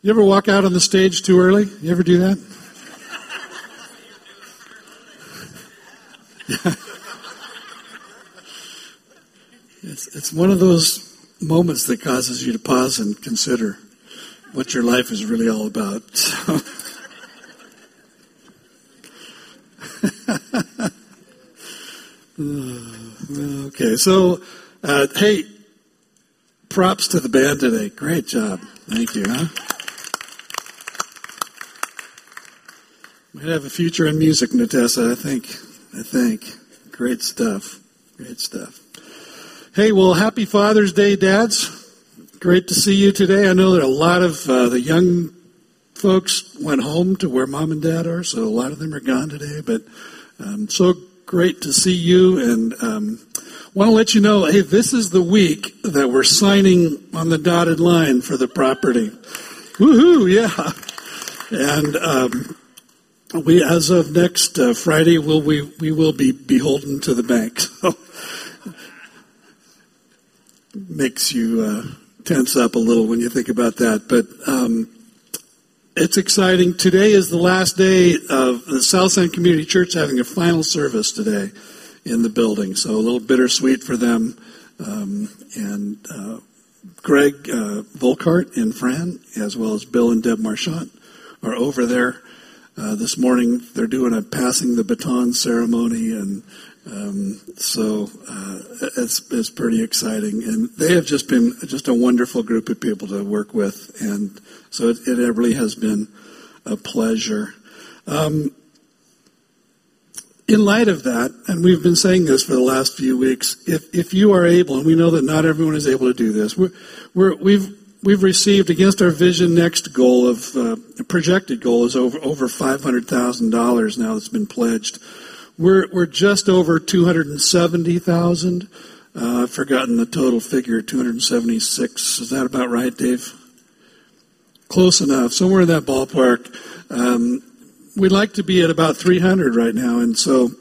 You ever walk out on the stage too early? You ever do that? It's, it's one of those moments that causes you to pause and consider what your life is really all about. Okay, so uh, hey, props to the band today. Great job. Thank you. Huh? Might have a future in music, Natessa. I think. I think. Great stuff. Great stuff. Hey, well, happy Father's Day, dads. Great to see you today. I know that a lot of uh, the young folks went home to where mom and dad are, so a lot of them are gone today. But um, so great to see you, and um, want to let you know, hey, this is the week that we're signing on the dotted line for the property. Woohoo! Yeah, and um, we, as of next uh, Friday, will we we will be beholden to the bank. Makes you uh, tense up a little when you think about that. But um, it's exciting. Today is the last day of the Southside Community Church having a final service today in the building. So a little bittersweet for them. Um, and uh, Greg uh, Volkart and Fran, as well as Bill and Deb Marchant, are over there. Uh, this morning, they're doing a passing the baton ceremony, and um, so uh, it's, it's pretty exciting, and they have just been just a wonderful group of people to work with, and so it, it really has been a pleasure. Um, in light of that, and we've been saying this for the last few weeks, if if you are able, and we know that not everyone is able to do this, we're, we're we've we've received against our Vision Next goal of uh, projected goal is over over five hundred thousand dollars now that's been pledged we're, we're just over 270,000. Uh, I've forgotten the total figure, 276. Is that about right, Dave? Close enough, somewhere in that ballpark. Um, we'd like to be at about 300 right now, and so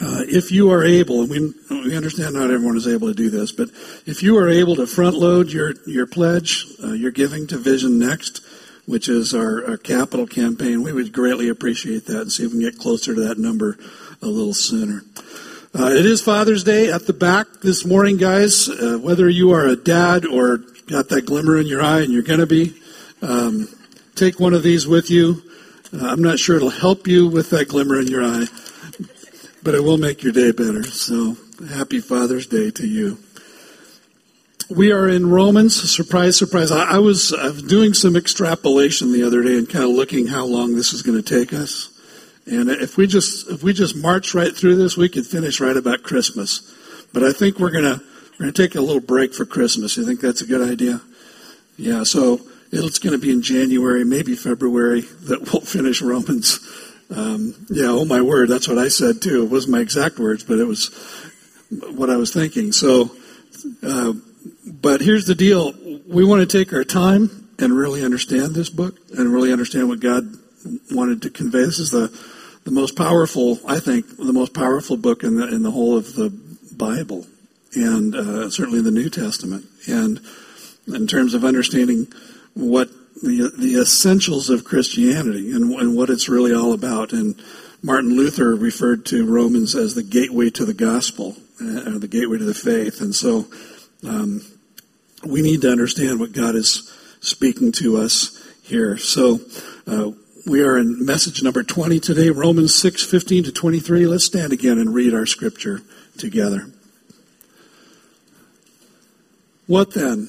uh, if you are able, we, we understand not everyone is able to do this, but if you are able to front load your, your pledge, uh, your giving to Vision Next, which is our, our capital campaign, we would greatly appreciate that and see if we can get closer to that number a little sooner. Uh, it is Father's Day at the back this morning, guys. Uh, whether you are a dad or got that glimmer in your eye and you're going to be, um, take one of these with you. Uh, I'm not sure it'll help you with that glimmer in your eye, but it will make your day better. So happy Father's Day to you. We are in Romans. Surprise, surprise. I, I was, was doing some extrapolation the other day and kind of looking how long this is going to take us. And if we just if we just march right through this, we could finish right about Christmas. But I think we're gonna we're gonna take a little break for Christmas. You think that's a good idea? Yeah. So it's going to be in January, maybe February, that we'll finish Romans. Um, yeah. Oh my word, that's what I said too. It wasn't my exact words, but it was what I was thinking. So, uh, but here's the deal: we want to take our time and really understand this book and really understand what God wanted to convey. This is the the most powerful, I think, the most powerful book in the in the whole of the Bible, and uh, certainly the New Testament. And in terms of understanding what the the essentials of Christianity and, and what it's really all about, and Martin Luther referred to Romans as the gateway to the gospel, uh, or the gateway to the faith, and so. Um, we need to understand what God is speaking to us here. So, uh, we are in message number 20 today, Romans 6, 15 to 23. Let's stand again and read our scripture together. What then?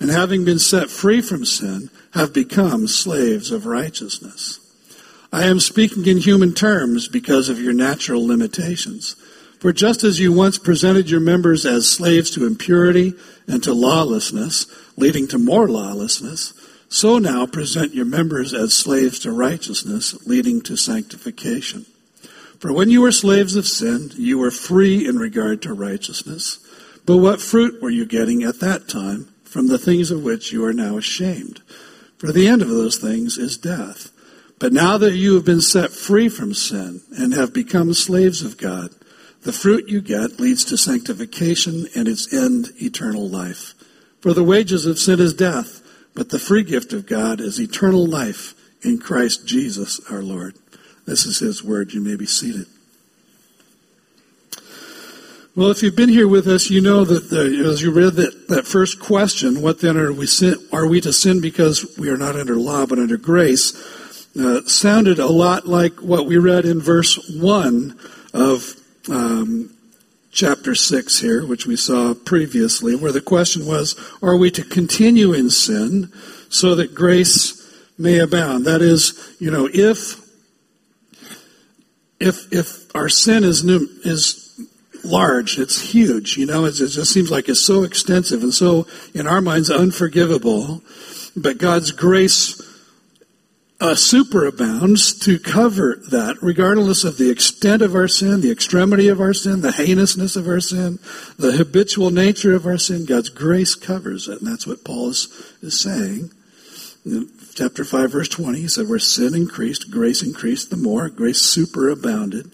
And having been set free from sin, have become slaves of righteousness. I am speaking in human terms because of your natural limitations. For just as you once presented your members as slaves to impurity and to lawlessness, leading to more lawlessness, So now present your members as slaves to righteousness, leading to sanctification. For when you were slaves of sin, you were free in regard to righteousness. But what fruit were you getting at that time from the things of which you are now ashamed? For the end of those things is death. But now that you have been set free from sin and have become slaves of God, the fruit you get leads to sanctification and its end eternal life. For the wages of sin is death but the free gift of God is eternal life in Christ Jesus our Lord. This is his word. You may be seated. Well, if you've been here with us, you know that the, as you read that, that first question, what then are we sin, are we to sin because we are not under law but under grace, uh, sounded a lot like what we read in verse one of um, chapter 6 here, which we saw previously, where the question was, are we to continue in sin so that grace may abound? That is, you know, if, if, if our sin is, new, is large, it's huge, you know, it just seems like it's so extensive and so, in our minds, unforgivable, but God's grace uh, superabounds to cover that, regardless of the extent of our sin, the extremity of our sin, the heinousness of our sin, the habitual nature of our sin. God's grace covers it, and that's what Paul is, is saying. In chapter 5, verse 20, he said, Where sin increased, grace increased the more, grace superabounded.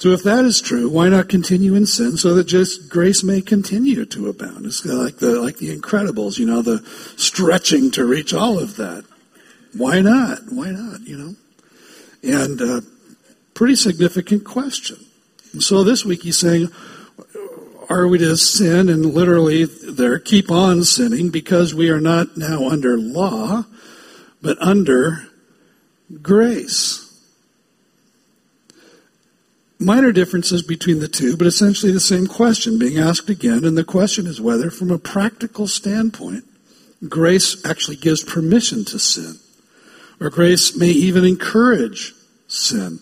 So if that is true, why not continue in sin so that just grace may continue to abound? It's like the like the Incredibles, you know, the stretching to reach all of that. Why not? Why not? You know? And uh, pretty significant question. And so this week he's saying, are we to sin and literally there keep on sinning because we are not now under law, but under grace? Minor differences between the two, but essentially the same question being asked again. And the question is whether, from a practical standpoint, grace actually gives permission to sin or grace may even encourage sin.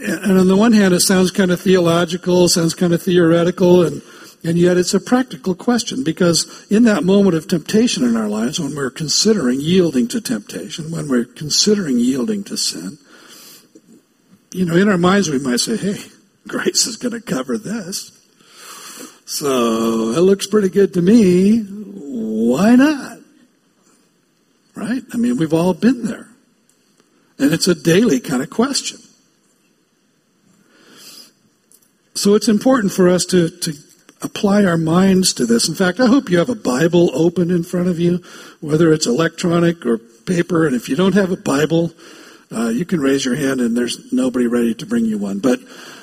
And on the one hand, it sounds kind of theological, sounds kind of theoretical, and, and yet it's a practical question because in that moment of temptation in our lives, when we're considering yielding to temptation, when we're considering yielding to sin, you know, in our minds we might say, hey, grace is going to cover this. So it looks pretty good to me. Why not? Right? I mean, we've all been there. And it's a daily kind of question. So it's important for us to, to apply our minds to this. In fact, I hope you have a Bible open in front of you, whether it's electronic or paper. And if you don't have a Bible, uh, you can raise your hand and there's nobody ready to bring you one. But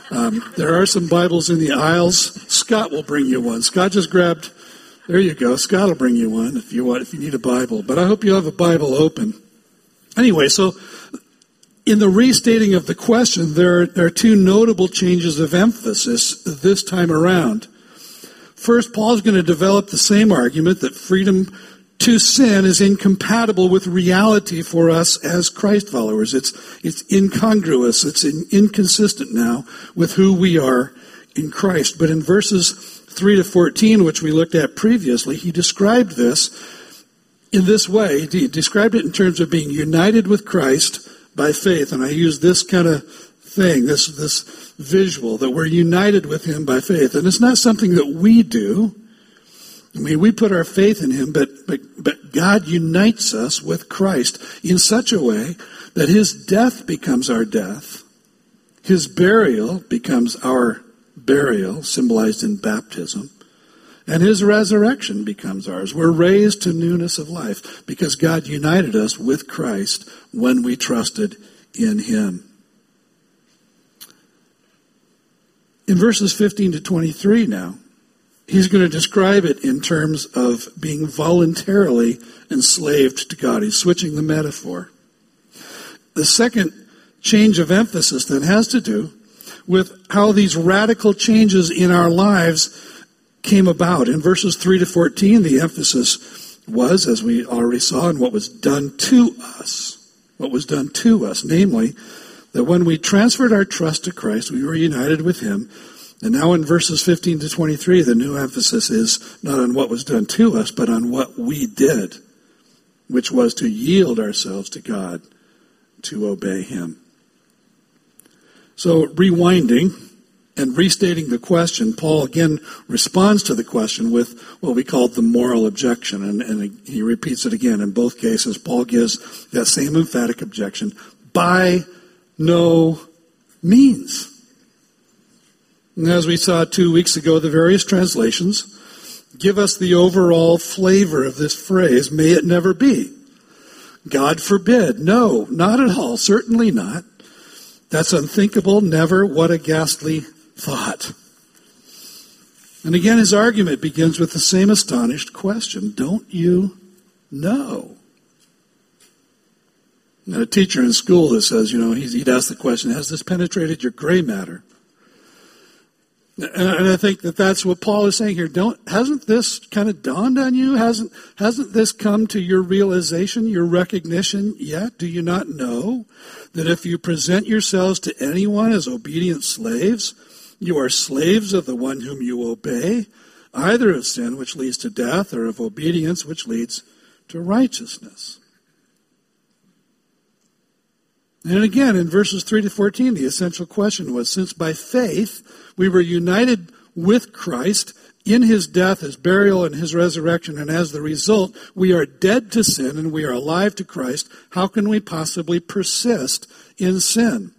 um, there are some Bibles in the aisles. Scott will bring you one. Scott just grabbed there you go. Scott will bring you one if you want, if you need a Bible. But I hope you have a Bible open. Anyway, so in the restating of the question, there are, there are two notable changes of emphasis this time around. First, Paul's going to develop the same argument that freedom to sin is incompatible with reality for us as Christ followers. It's, it's incongruous. It's in, inconsistent now with who we are in Christ. But in verses 3 to 14, which we looked at previously, he described this in this way. He described it in terms of being united with Christ by faith. And I use this kind of thing, this, this visual, that we're united with him by faith. And it's not something that we do. I mean, we put our faith in him, but, but, but God unites us with Christ in such a way that his death becomes our death, his burial becomes our burial, symbolized in baptism, and his resurrection becomes ours. We're raised to newness of life because God united us with Christ when we trusted in him. In verses 15 to 23 now, he's going to describe it in terms of being voluntarily enslaved to God. He's switching the metaphor. The second change of emphasis then has to do with how these radical changes in our lives came about. In verses 3 to 14, the emphasis was, as we already saw, in what was done to us. What was done to us, namely, that when we transferred our trust to Christ, we were united with Him. And now in verses 15 to 23, the new emphasis is not on what was done to us, but on what we did. which was to yield ourselves to God to obey Him. So, rewinding and restating the question, Paul again responds to the question with what we call the moral objection. And, and he repeats it again. In both cases, Paul gives that same emphatic objection by no means. And as we saw two weeks ago, the various translations give us the overall flavor of this phrase, may it never be. God forbid. No, not at all. Certainly not. That's unthinkable. Never. What a ghastly thought. And again, his argument begins with the same astonished question Don't you know? And a teacher in school that says, you know, he'd ask the question, Has this penetrated your gray matter? And I think that that's what Paul is saying here. Don't hasn't this kind of dawned on you? Hasn't hasn't this come to your realization, your recognition yet? Do you not know that if you present yourselves to anyone as obedient slaves, you are slaves of the one whom you obey, either of sin, which leads to death, or of obedience, which leads to righteousness. And again, in verses 3 to 14, the essential question was since by faith we were united with Christ in his death, his burial, and his resurrection, and as the result, we are dead to sin and we are alive to Christ, how can we possibly persist in sin?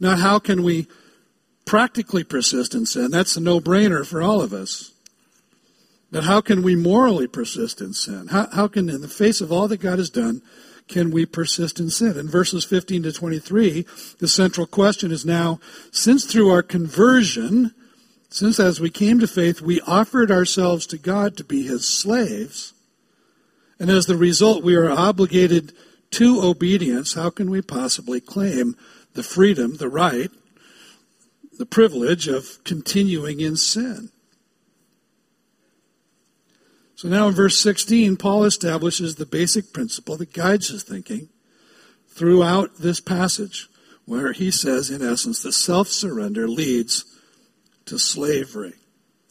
Now, how can we practically persist in sin. That's a no brainer for all of us. But how can we morally persist in sin? How, how can, in the face of all that God has done, can we persist in sin? In verses 15 to 23, the central question is now, since through our conversion, since as we came to faith, we offered ourselves to God to be his slaves, and as the result we are obligated to obedience, how can we possibly claim the freedom, the right, the privilege of continuing in sin. So now in verse 16, Paul establishes the basic principle that guides his thinking throughout this passage, where he says, in essence, that self surrender leads to slavery.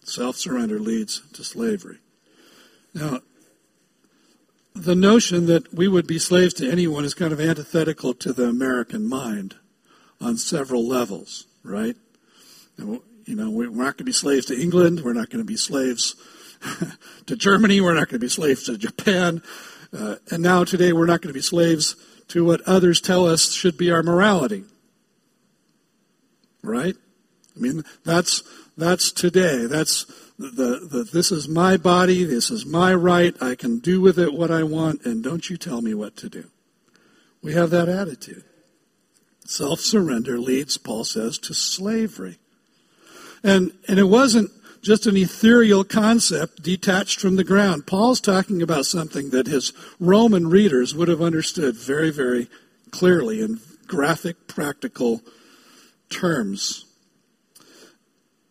Self surrender leads to slavery. Now, the notion that we would be slaves to anyone is kind of antithetical to the American mind on several levels, right? You know, we're not going to be slaves to England. We're not going to be slaves to Germany. We're not going to be slaves to Japan. Uh, and now today we're not going to be slaves to what others tell us should be our morality. Right? I mean, that's, that's today. That's the, the, this is my body. This is my right. I can do with it what I want. And don't you tell me what to do. We have that attitude. Self surrender leads, Paul says, to slavery. And, and it wasn't just an ethereal concept detached from the ground. Paul's talking about something that his Roman readers would have understood very, very clearly in graphic, practical terms.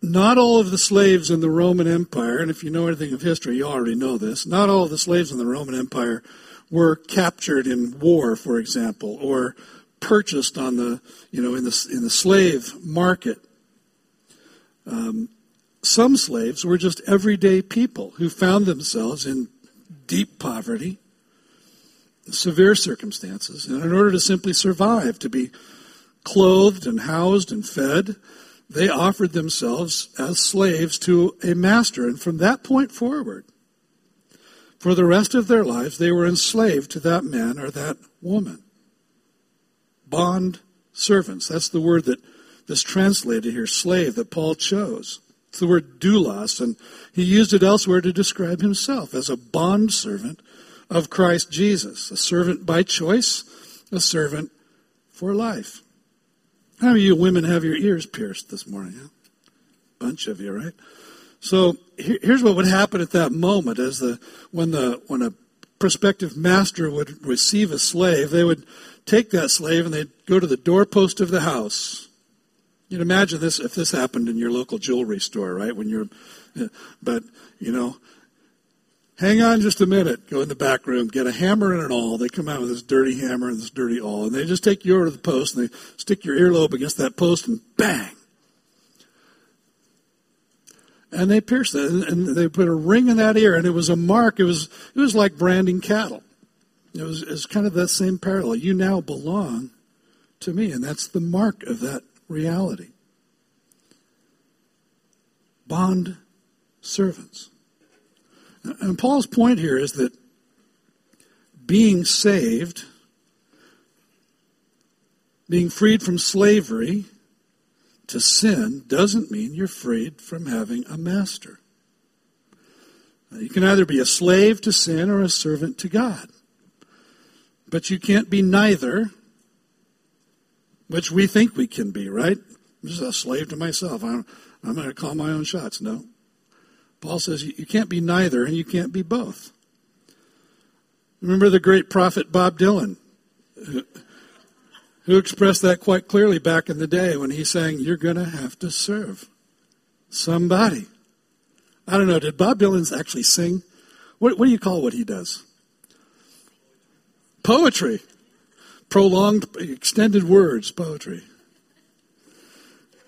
Not all of the slaves in the Roman Empire, and if you know anything of history, you already know this, not all of the slaves in the Roman Empire were captured in war, for example, or purchased on the, you know, in the, in the slave market. Um, some slaves were just everyday people who found themselves in deep poverty, severe circumstances, and in order to simply survive, to be clothed and housed and fed, they offered themselves as slaves to a master. And from that point forward, for the rest of their lives, they were enslaved to that man or that woman. Bond servants. That's the word that this translated here, slave, that Paul chose. It's the word doulos, and he used it elsewhere to describe himself as a bond servant of Christ Jesus, a servant by choice, a servant for life. How many of you women have your ears pierced this morning? Huh? Bunch of you, right? So here's what would happen at that moment: as the when the when a prospective master would receive a slave, they would take that slave and they'd go to the doorpost of the house You'd imagine this if this happened in your local jewelry store, right? When you're, but you know, hang on just a minute. Go in the back room, get a hammer and an awl. They come out with this dirty hammer and this dirty awl, and they just take you over to the post and they stick your earlobe against that post and bang. And they pierced it, and they put a ring in that ear, and it was a mark. It was it was like branding cattle. It was, it was kind of that same parallel. You now belong to me, and that's the mark of that reality. Bond servants. And Paul's point here is that being saved, being freed from slavery to sin, doesn't mean you're freed from having a master. You can either be a slave to sin or a servant to God. But you can't be neither, which we think we can be, right? I'm just a slave to myself. I'm, I'm going to call my own shots. No. Paul says you, can't be neither and you can't be both. Remember the great prophet Bob Dylan, who, who expressed that quite clearly back in the day when he sang, You're going to have to serve somebody. I don't know, did Bob Dylan actually sing? What, what do you call what he does? Poetry. Prolonged, extended words, poetry.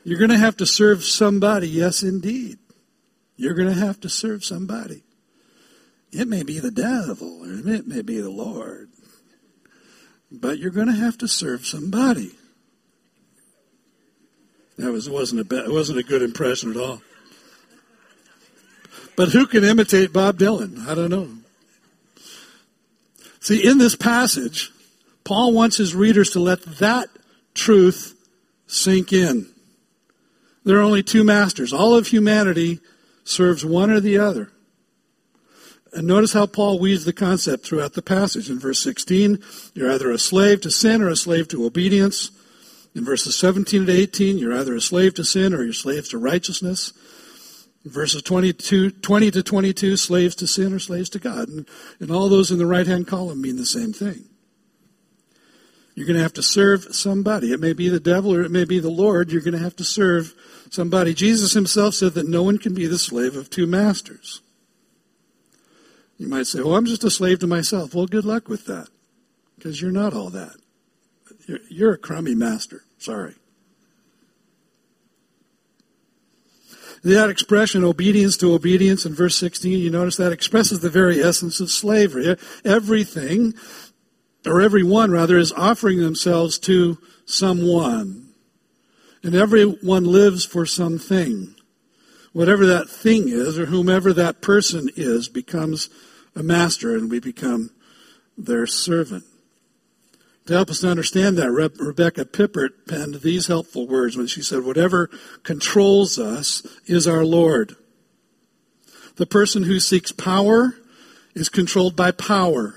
You're going to have to serve somebody, yes, indeed. You're going to have to serve somebody. It may be the devil, or it may be the Lord, but you're going to have to serve somebody. That was wasn't a bad, wasn't a good impression at all. But who can imitate Bob Dylan? I don't know. See, in this passage, Paul wants his readers to let that truth sink in. There are only two masters. All of humanity serves one or the other. And notice how Paul weaves the concept throughout the passage. In verse 16, you're either a slave to sin or a slave to obedience. In verses 17 to 18, you're either a slave to sin or you're slaves to righteousness. In verses 22, 20 to 22, slaves to sin or slaves to God. And, and all those in the right hand column mean the same thing. You're going to have to serve somebody. It may be the devil or it may be the Lord. You're going to have to serve somebody. Jesus himself said that no one can be the slave of two masters. You might say, well, I'm just a slave to myself. Well, good luck with that, because you're not all that. You're, you're a crummy master. Sorry. That expression, obedience to obedience, in verse 16, you notice that expresses the very essence of slavery. Everything, or everyone rather, is offering themselves to someone. And everyone lives for something. Whatever that thing is, or whomever that person is, becomes a master and we become their servant. To help us to understand that, Rebecca Pippert penned these helpful words when she said, Whatever controls us is our Lord. The person who seeks power is controlled by power.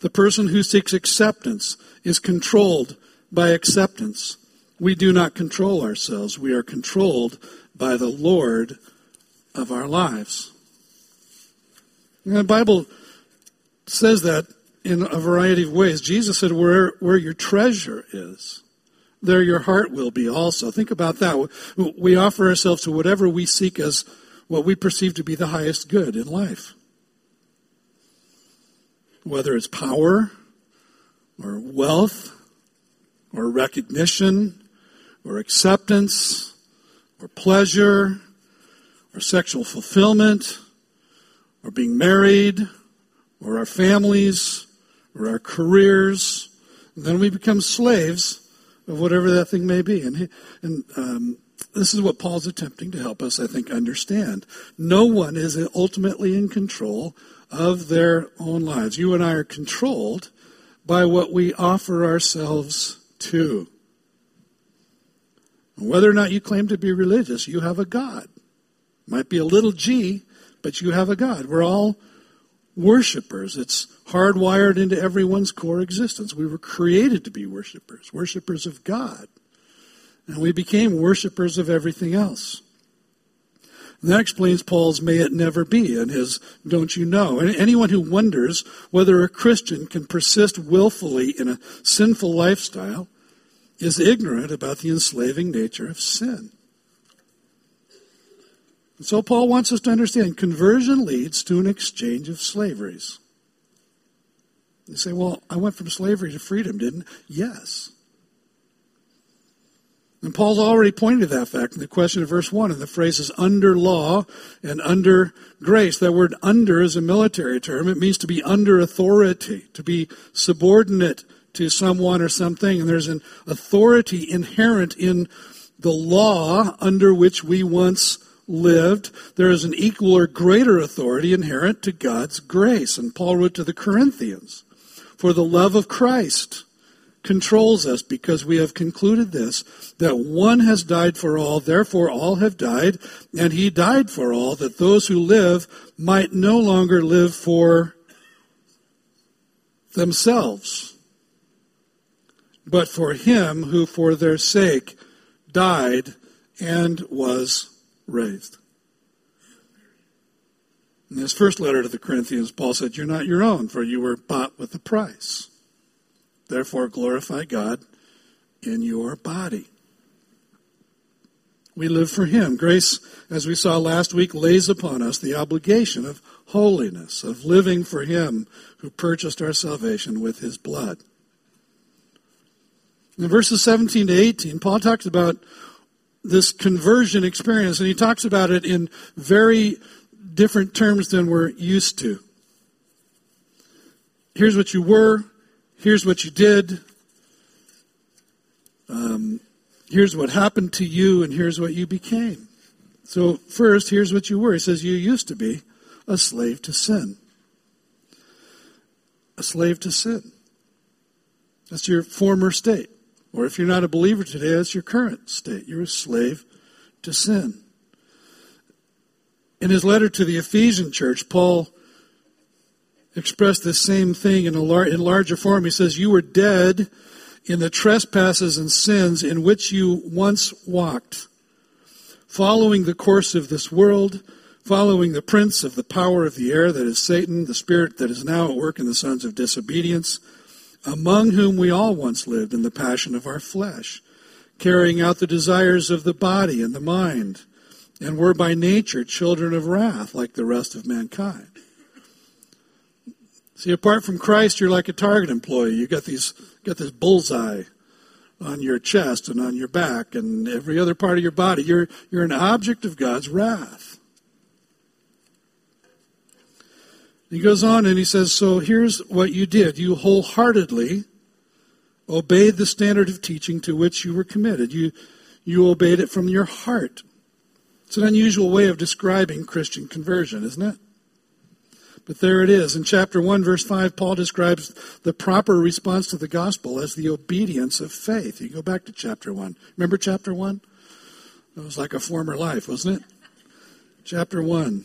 The person who seeks acceptance is controlled by acceptance. We do not control ourselves. We are controlled by the Lord of our lives. And the Bible says that in a variety of ways. Jesus said, where, where your treasure is, there your heart will be also. Think about that. We offer ourselves to whatever we seek as what we perceive to be the highest good in life. Whether it's power, or wealth, or recognition, or acceptance, or pleasure, or sexual fulfillment, or being married, or our families, or our careers. And then we become slaves of whatever that thing may be. And, he, and um, this is what Paul's attempting to help us, I think, understand. No one is ultimately in control of their own lives. You and I are controlled by what we offer ourselves to. Whether or not you claim to be religious, you have a God. Might be a little g, but you have a God. We're all worshipers. It's hardwired into everyone's core existence. We were created to be worshipers, worshipers of God. And we became worshipers of everything else. That explains Paul's may it never be and his don't you know. And anyone who wonders whether a Christian can persist willfully in a sinful lifestyle is ignorant about the enslaving nature of sin. And so Paul wants us to understand conversion leads to an exchange of slaveries. You say, well, I went from slavery to freedom, didn't? Yes. And Paul's already pointed to that fact in the question of verse 1, and the phrase is under law and under grace. That word under is a military term. It means to be under authority, to be subordinate to someone or something. And there's an authority inherent in the law under which we once lived. There is an equal or greater authority inherent to God's grace. And Paul wrote to the Corinthians, For the love of Christ controls us because we have concluded this that one has died for all, therefore all have died, and he died for all, that those who live might no longer live for themselves, but for him who for their sake died and was raised. In his first letter to the Corinthians, Paul said, You're not your own, for you were bought with a price. Therefore, glorify God in your body. We live for Him. Grace, as we saw last week, lays upon us the obligation of holiness, of living for Him who purchased our salvation with His blood. In verses 17 to 18, Paul talks about this conversion experience, and he talks about it in very different terms than we're used to. Here's what you were, here's what you did, um, here's what happened to you, and here's what you became. So, first, here's what you were. He says, You used to be a slave to sin. A slave to sin. That's your former state. Or if you're not a believer today, that's your current state. You're a slave to sin. In his letter to the Ephesian church, Paul expressed the same thing in a lar- in larger form. He says, You were dead in the trespasses and sins in which you once walked, following the course of this world, following the prince of the power of the air, that is Satan, the spirit that is now at work in the sons of disobedience, among whom we all once lived in the passion of our flesh, carrying out the desires of the body and the mind, and were by nature children of wrath like the rest of mankind. See, apart from Christ, you're like a Target employee. You got these, got this bullseye on your chest and on your back and every other part of your body. You're, you're an object of God's wrath. He goes on and he says, So here's what you did. You wholeheartedly obeyed the standard of teaching to which you were committed. You, you obeyed it from your heart. It's an unusual way of describing Christian conversion, isn't it? But there it is. In chapter 1, verse 5, Paul describes the proper response to the gospel as the obedience of faith. You go back to chapter 1. Remember chapter 1? It was like a former life, wasn't it? Chapter 1.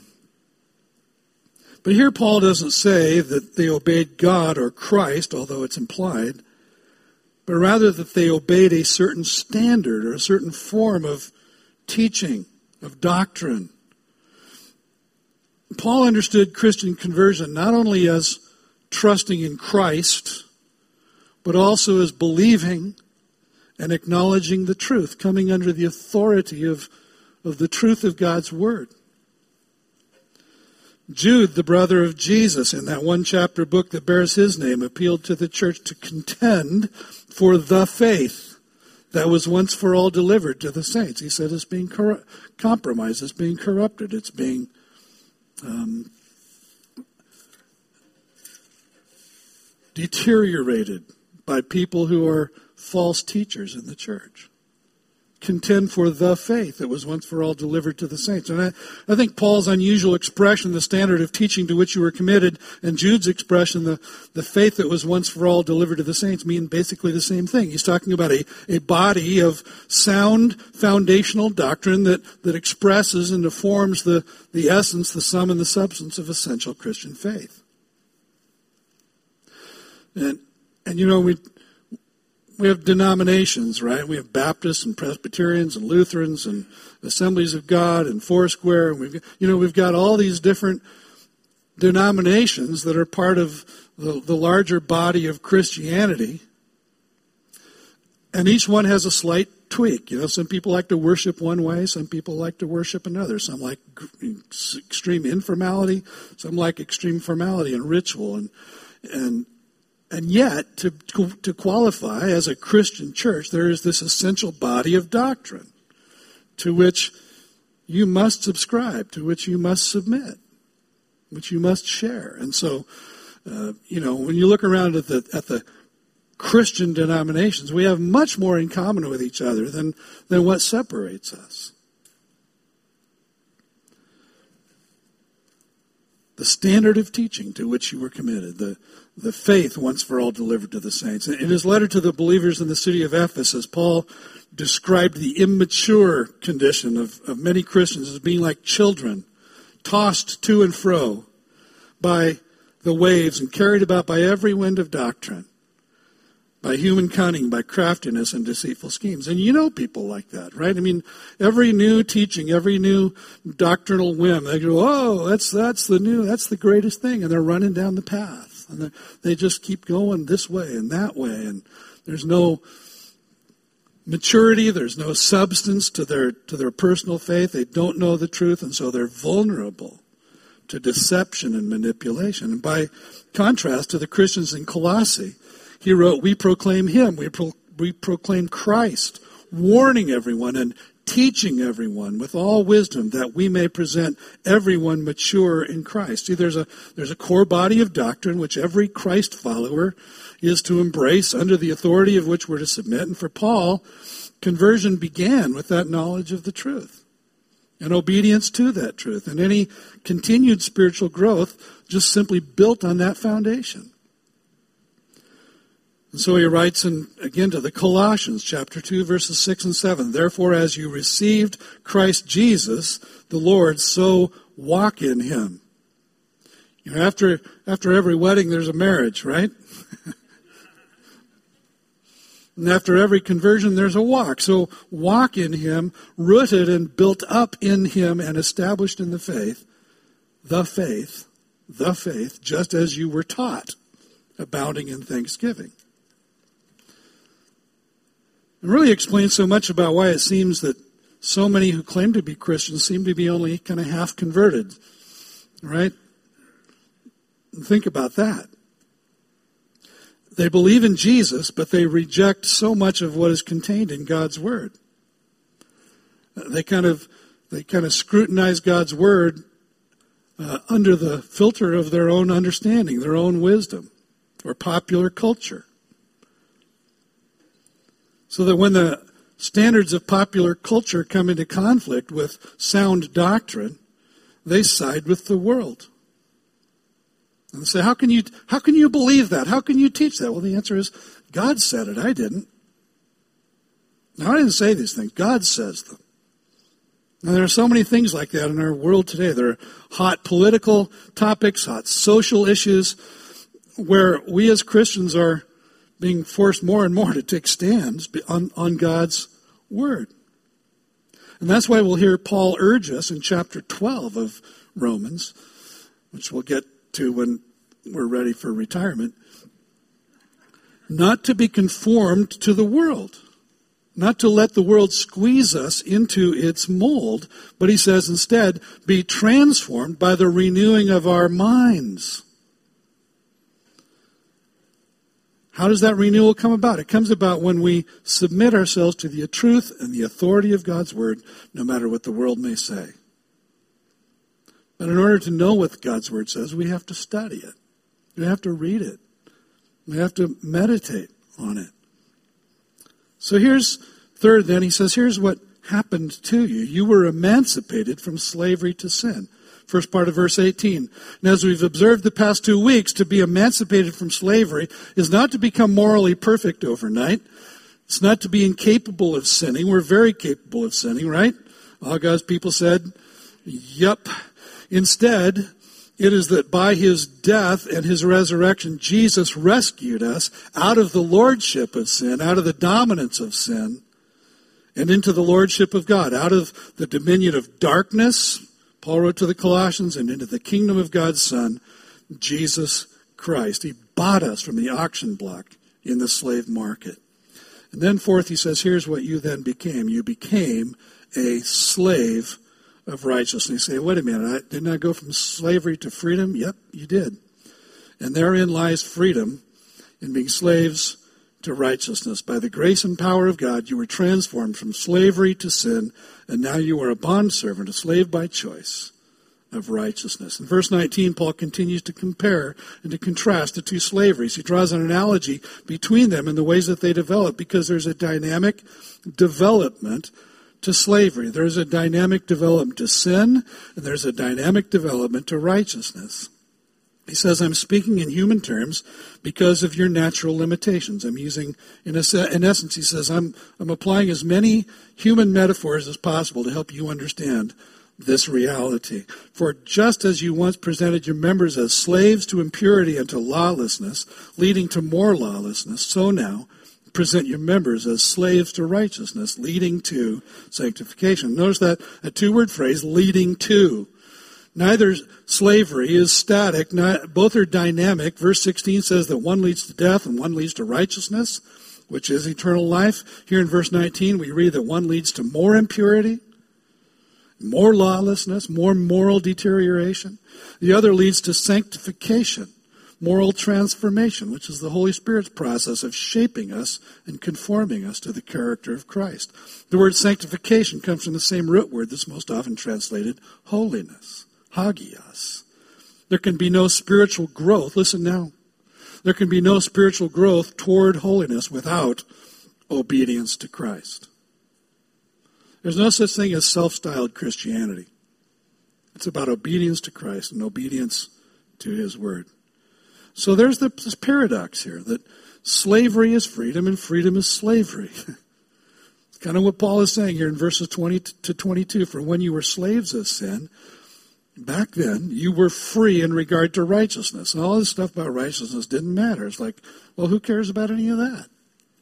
But here Paul doesn't say that they obeyed God or Christ, although it's implied, but rather that they obeyed a certain standard or a certain form of teaching, of doctrine. Paul understood Christian conversion not only as trusting in Christ, but also as believing and acknowledging the truth, coming under the authority of, of the truth of God's Word. Jude, the brother of Jesus, in that one chapter book that bears his name, appealed to the church to contend for the faith that was once for all delivered to the saints. He said it's being cor- compromised, it's being corrupted, it's being um, deteriorated by people who are false teachers in the church. Contend for the faith that was once for all delivered to the saints. And I, I think Paul's unusual expression, the standard of teaching to which you were committed, and Jude's expression, the, the faith that was once for all delivered to the saints, mean basically the same thing. He's talking about a, a body of sound foundational doctrine that, that expresses and informs the, the essence, the sum, and the substance of essential Christian faith. And, and you know, we, we have denominations, right? We have Baptists and Presbyterians and Lutherans and Assemblies of God and Foursquare. And we've, you know, we've got all these different denominations that are part of the, the larger body of Christianity. And each one has a slight tweak. You know, some people like to worship one way, some people like to worship another. Some like extreme informality, some like extreme formality and ritual. And, and And yet, to, to qualify as a Christian church, there is this essential body of doctrine to which you must subscribe, to which you must submit, which you must share. And so, uh, you know, when you look around at the at the Christian denominations, we have much more in common with each other than than what separates us. The standard of teaching to which you were committed, the the faith once for all delivered to the saints. In his letter to the believers in the city of Ephesus, Paul described the immature condition of, of many Christians as being like children, tossed to and fro by the waves and carried about by every wind of doctrine, by human cunning, by craftiness and deceitful schemes. And you know people like that, right? I mean, every new teaching, every new doctrinal whim, they go, oh, that's, that's the new, that's the greatest thing. And they're running down the path. And they just keep going this way and that way. And there's no maturity, there's no substance to their, to their personal faith. They don't know the truth, and so they're vulnerable to deception and manipulation. And by contrast to the Christians in Colossae, he wrote, We proclaim him, we, pro- we proclaim Christ, warning everyone and teaching everyone with all wisdom that we may present everyone mature in Christ. See, there's a, there's a core body of doctrine which every Christ follower is to embrace under the authority of which we're to submit. And for Paul, conversion began with that knowledge of the truth and obedience to that truth. And any continued spiritual growth just simply built on that foundation. And so he writes in, again to the Colossians, chapter 2, verses 6 and 7. Therefore, as you received Christ Jesus, the Lord, so walk in him. You know, after, after every wedding, there's a marriage, right? and after every conversion, there's a walk. So walk in him, rooted and built up in him and established in the faith, the faith, the faith, just as you were taught, abounding in thanksgiving. It really explains so much about why it seems that so many who claim to be Christians seem to be only kind of half converted. Right? Think about that. They believe in Jesus, but they reject so much of what is contained in God's Word. They kind of they kind of scrutinize God's Word uh, under the filter of their own understanding, their own wisdom, or popular culture. So that when the standards of popular culture come into conflict with sound doctrine, they side with the world. And say, how can you, how can you believe that? How can you teach that? Well, the answer is, God said it. I didn't. Now, I didn't say these things. God says them. And there are so many things like that in our world today. There are hot political topics, hot social issues, where we as Christians are being forced more and more to take stands on, on God's Word. And that's why we'll hear Paul urge us in chapter 12 of Romans, which we'll get to when we're ready for retirement, not to be conformed to the world, not to let the world squeeze us into its mold, but he says instead, be transformed by the renewing of our minds How does that renewal come about? It comes about when we submit ourselves to the truth and the authority of God's Word, no matter what the world may say. But in order to know what God's Word says, we have to study it. We have to read it. We have to meditate on it. So here's, third then, he says, here's what happened to you. You were emancipated from slavery to sin. First part of verse 18. And as we've observed the past two weeks, to be emancipated from slavery is not to become morally perfect overnight. It's not to be incapable of sinning. We're very capable of sinning, right? All God's people said, Yep. Instead, it is that by his death and his resurrection, Jesus rescued us out of the lordship of sin, out of the dominance of sin, and into the lordship of God, out of the dominion of darkness Paul wrote to the Colossians, and into the kingdom of God's Son, Jesus Christ. He bought us from the auction block in the slave market. And then, fourth, he says, here's what you then became. You became a slave of righteousness. You say, wait a minute, I, didn't I go from slavery to freedom? Yep, you did. And therein lies freedom in being slaves to righteousness. By the grace and power of God, you were transformed from slavery to sin, and now you are a bondservant, a slave by choice of righteousness. In verse 19, Paul continues to compare and to contrast the two slaveries. He draws an analogy between them and the ways that they develop because there's a dynamic development to slavery. There's a dynamic development to sin, and there's a dynamic development to righteousness. He says, I'm speaking in human terms because of your natural limitations. I'm using, in, essence, he says, I'm, I'm applying as many human metaphors as possible to help you understand this reality. For just as you once presented your members as slaves to impurity and to lawlessness, leading to more lawlessness, so now present your members as slaves to righteousness, leading to sanctification. Notice that a two word phrase, leading to. Neither slavery is static, not, both are dynamic. Verse 16 says that one leads to death and one leads to righteousness, which is eternal life. Here in verse 19, we read that one leads to more impurity, more lawlessness, more moral deterioration. The other leads to sanctification, moral transformation, which is the Holy Spirit's process of shaping us and conforming us to the character of Christ. The word sanctification comes from the same root word that's most often translated holiness hagios. There can be no spiritual growth. Listen now. There can be no spiritual growth toward holiness without obedience to Christ. There's no such thing as self styled Christianity. It's about obedience to Christ and obedience to His Word. So there's this paradox here that slavery is freedom and freedom is slavery. it's kind of what Paul is saying here in verses 20 to 22. For when you were slaves of sin, back then you were free in regard to righteousness. And all this stuff about righteousness didn't matter. It's like, well, who cares about any of that?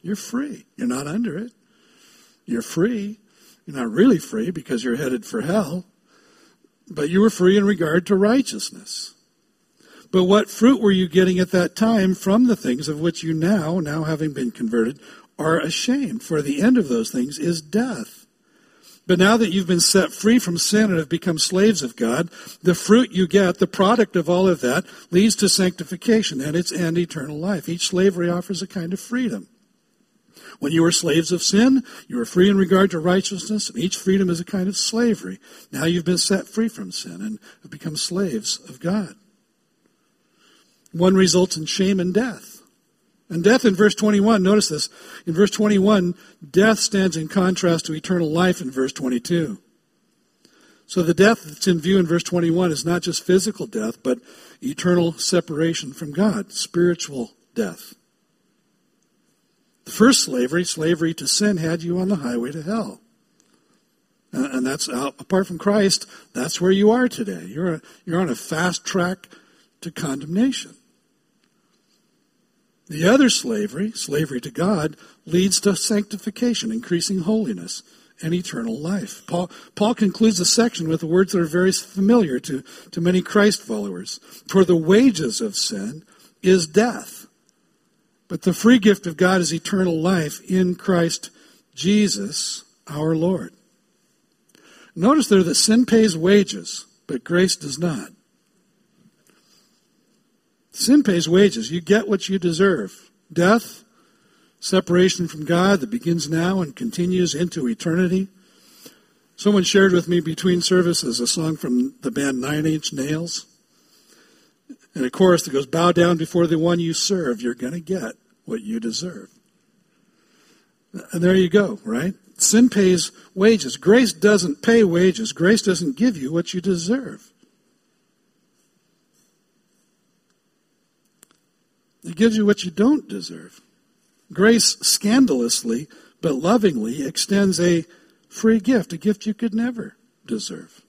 You're free. You're not under it. You're free. You're not really free because you're headed for hell. But you were free in regard to righteousness. But what fruit were you getting at that time from the things of which you now, now having been converted, are ashamed? For the end of those things is death. But now that you've been set free from sin and have become slaves of God, the fruit you get, the product of all of that, leads to sanctification and its end eternal life. Each slavery offers a kind of freedom. When you were slaves of sin, you were free in regard to righteousness, and each freedom is a kind of slavery. Now you've been set free from sin and have become slaves of God. One results in shame and death. And death in verse 21, notice this. In verse 21, death stands in contrast to eternal life in verse 22. So the death that's in view in verse 21 is not just physical death, but eternal separation from God, spiritual death. The first slavery, slavery to sin, had you on the highway to hell. And that's apart from Christ, that's where you are today. You're, a, you're on a fast track to condemnation. The other slavery, slavery to God, leads to sanctification, increasing holiness, and eternal life. Paul, Paul concludes the section with words that are very familiar to, to many Christ followers. For the wages of sin is death, but the free gift of God is eternal life in Christ Jesus our Lord. Notice there that sin pays wages, but grace does not. Sin pays wages. You get what you deserve. Death, separation from God that begins now and continues into eternity. Someone shared with me between services a song from the band Nine Inch Nails. And a chorus that goes, Bow down before the one you serve. You're going to get what you deserve. And there you go, right? Sin pays wages. Grace doesn't pay wages. Grace doesn't give you what you deserve. It gives you what you don't deserve. Grace scandalously but lovingly extends a free gift, a gift you could never deserve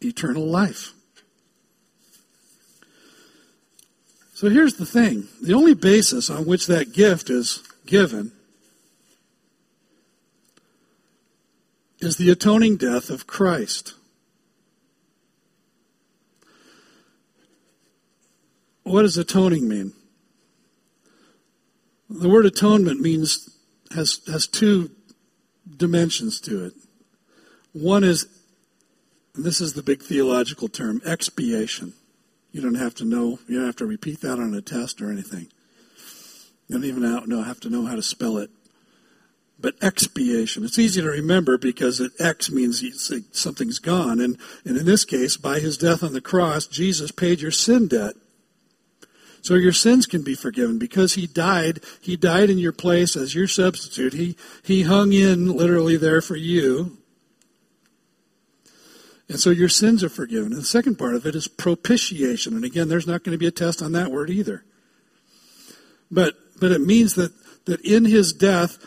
eternal life. So here's the thing the only basis on which that gift is given is the atoning death of Christ. What does atoning mean? The word atonement means has has two dimensions to it. One is this is the big theological term, expiation. You don't have to know, you don't have to repeat that on a test or anything. You don't even know, have to know how to spell it. But expiation. It's easy to remember because it X means something's gone. And, and in this case, by his death on the cross, Jesus paid your sin debt. So your sins can be forgiven because he died. He died in your place as your substitute. He, he hung in literally there for you. And so your sins are forgiven. And the second part of it is propitiation. And again, there's not going to be a test on that word either. But, but it means that, that in his death,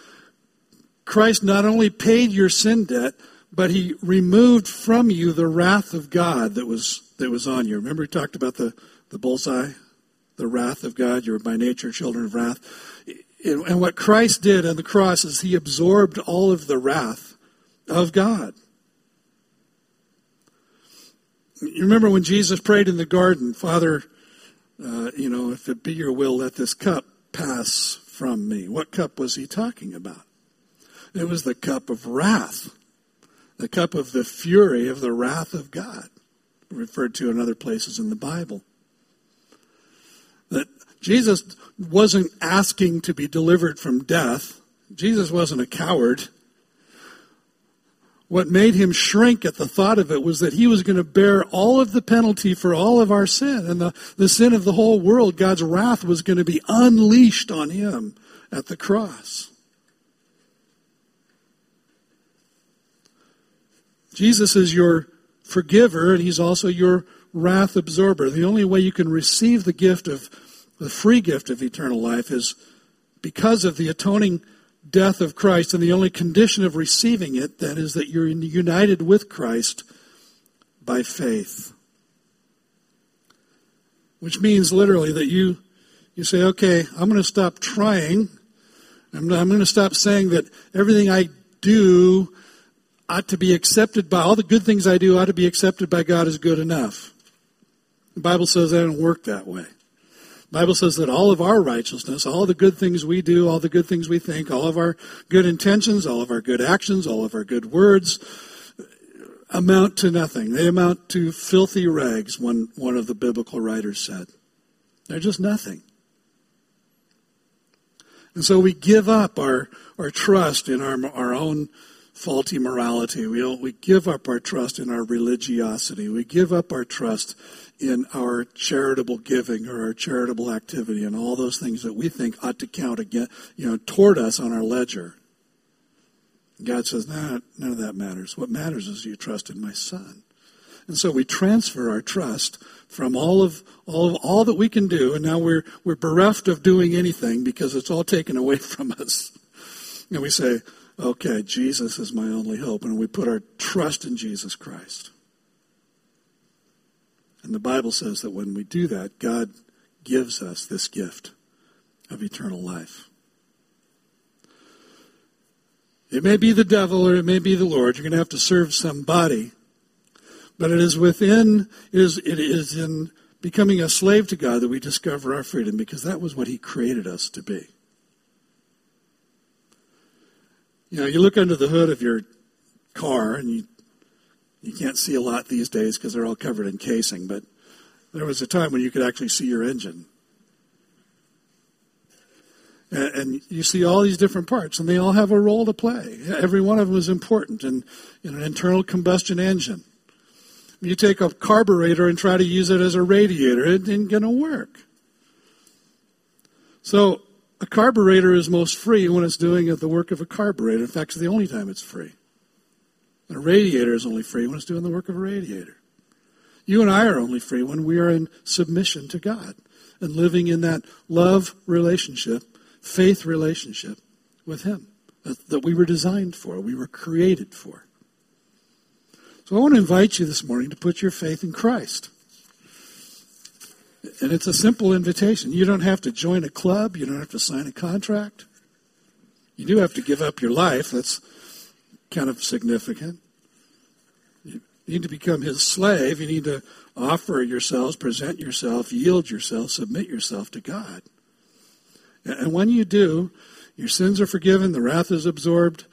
Christ not only paid your sin debt, but he removed from you the wrath of God that was, that was on you. Remember we talked about the, the bullseye? The wrath of God. You're by nature children of wrath. And what Christ did on the cross is he absorbed all of the wrath of God. You remember when Jesus prayed in the garden, Father, uh, you know, if it be your will, let this cup pass from me. What cup was he talking about? It was the cup of wrath, the cup of the fury of the wrath of God, referred to in other places in the Bible. Jesus wasn't asking to be delivered from death. Jesus wasn't a coward. What made him shrink at the thought of it was that he was going to bear all of the penalty for all of our sin and the, the sin of the whole world. God's wrath was going to be unleashed on him at the cross. Jesus is your forgiver and he's also your wrath absorber. The only way you can receive the gift of the free gift of eternal life is because of the atoning death of Christ, and the only condition of receiving it then is that you're united with Christ by faith. Which means literally that you, you say, okay, I'm going to stop trying. I'm, I'm going to stop saying that everything I do ought to be accepted by, all the good things I do ought to be accepted by God as good enough. The Bible says that don't work that way. Bible says that all of our righteousness, all the good things we do, all the good things we think, all of our good intentions, all of our good actions, all of our good words amount to nothing. They amount to filthy rags, one, one of the biblical writers said. They're just nothing. And so we give up our, our trust in our, our own faulty morality. We, we give up our trust in our religiosity. We give up our trust in our charitable giving or our charitable activity and all those things that we think ought to count again, you know, toward us on our ledger. God says, nah, none of that matters. What matters is you trust in my son. And so we transfer our trust from all of all of all that we can do, and now we're we're bereft of doing anything because it's all taken away from us. And we say, okay, Jesus is my only hope, and we put our trust in Jesus Christ. And the Bible says that when we do that, God gives us this gift of eternal life. It may be the devil or it may be the Lord. You're going to have to serve somebody. But it is within, it is, it is in becoming a slave to God that we discover our freedom because that was what He created us to be. You know, you look under the hood of your car and you you can't see a lot these days because they're all covered in casing, but there was a time when you could actually see your engine. And, and you see all these different parts, and they all have a role to play. Every one of them is important in, in an internal combustion engine. You take a carburetor and try to use it as a radiator, it ain't going to work. So, a carburetor is most free when it's doing the work of a carburetor. In fact, it's the only time it's free. A radiator is only free when it's doing the work of a radiator. You and I are only free when we are in submission to God and living in that love relationship, faith relationship with Him that, that we were designed for, we were created for. So I want to invite you this morning to put your faith in Christ. And it's a simple invitation. You don't have to join a club, you don't have to sign a contract. You do have to give up your life. That's kind of significant. You need to become his slave. You need to offer yourselves, present yourself, yield yourself, submit yourself to God. And when you do, your sins are forgiven, the wrath is absorbed,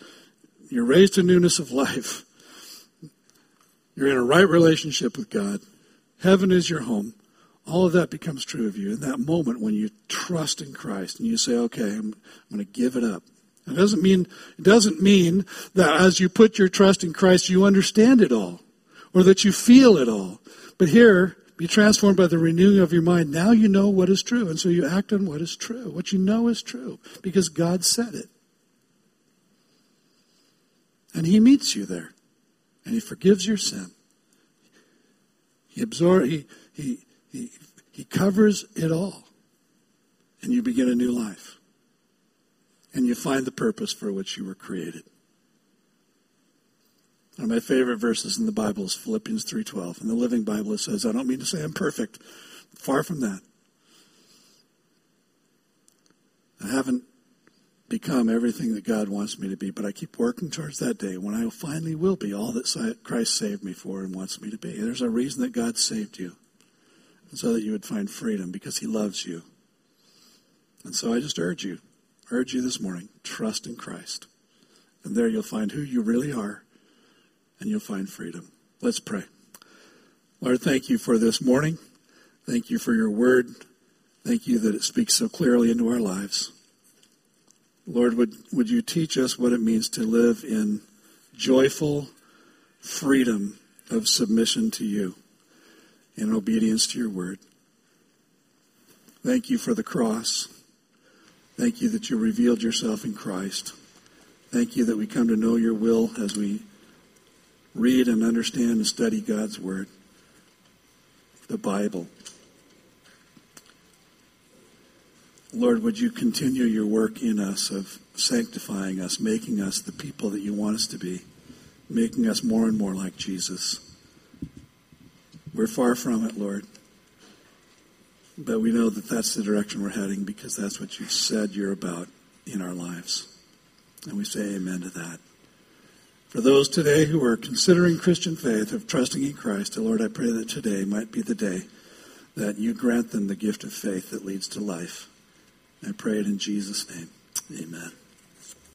you're raised to newness of life. You're in a right relationship with God. Heaven is your home. All of that becomes true of you in that moment when you trust in Christ and you say, okay, I'm, I'm going to give it up. It doesn't mean it doesn't mean that as you put your trust in Christ, you understand it all, or that you feel it all. But here, be transformed by the renewing of your mind. Now you know what is true, and so you act on what is true. What you know is true because God said it, and He meets you there, and He forgives your sin. He absorbs. He he he he covers it all, and you begin a new life and you find the purpose for which you were created. One of my favorite verses in the Bible is Philippians 3:12. In the Living Bible it says, I don't mean to say I'm perfect. Far from that. I haven't become everything that God wants me to be, but I keep working towards that day when I finally will be all that Christ saved me for and wants me to be. There's a reason that God saved you, so that you would find freedom because He loves you. And so I just urge you urge you this morning trust in Christ. And there you'll find who you really are, and you'll find freedom. Let's pray. Lord, thank you for this morning. Thank you for your word. Thank you that it speaks so clearly into our lives. Lord, would, would you teach us what it means to live in joyful freedom of submission to you in obedience to your word? Thank you for the cross. Thank you that you revealed yourself in Christ. Thank you that we come to know your will as we read and understand and study God's Word, the Bible. Lord, would you continue your work in us of sanctifying us, making us the people that you want us to be, making us more and more like Jesus. We're far from it, Lord. But we know that that's the direction we're heading because that's what you've said you're about in our lives. And we say amen to that. For those today who are considering Christian faith, of trusting in Christ, Lord, I pray that today might be the day that you grant them the gift of faith that leads to life. I pray it in Jesus' name. Amen.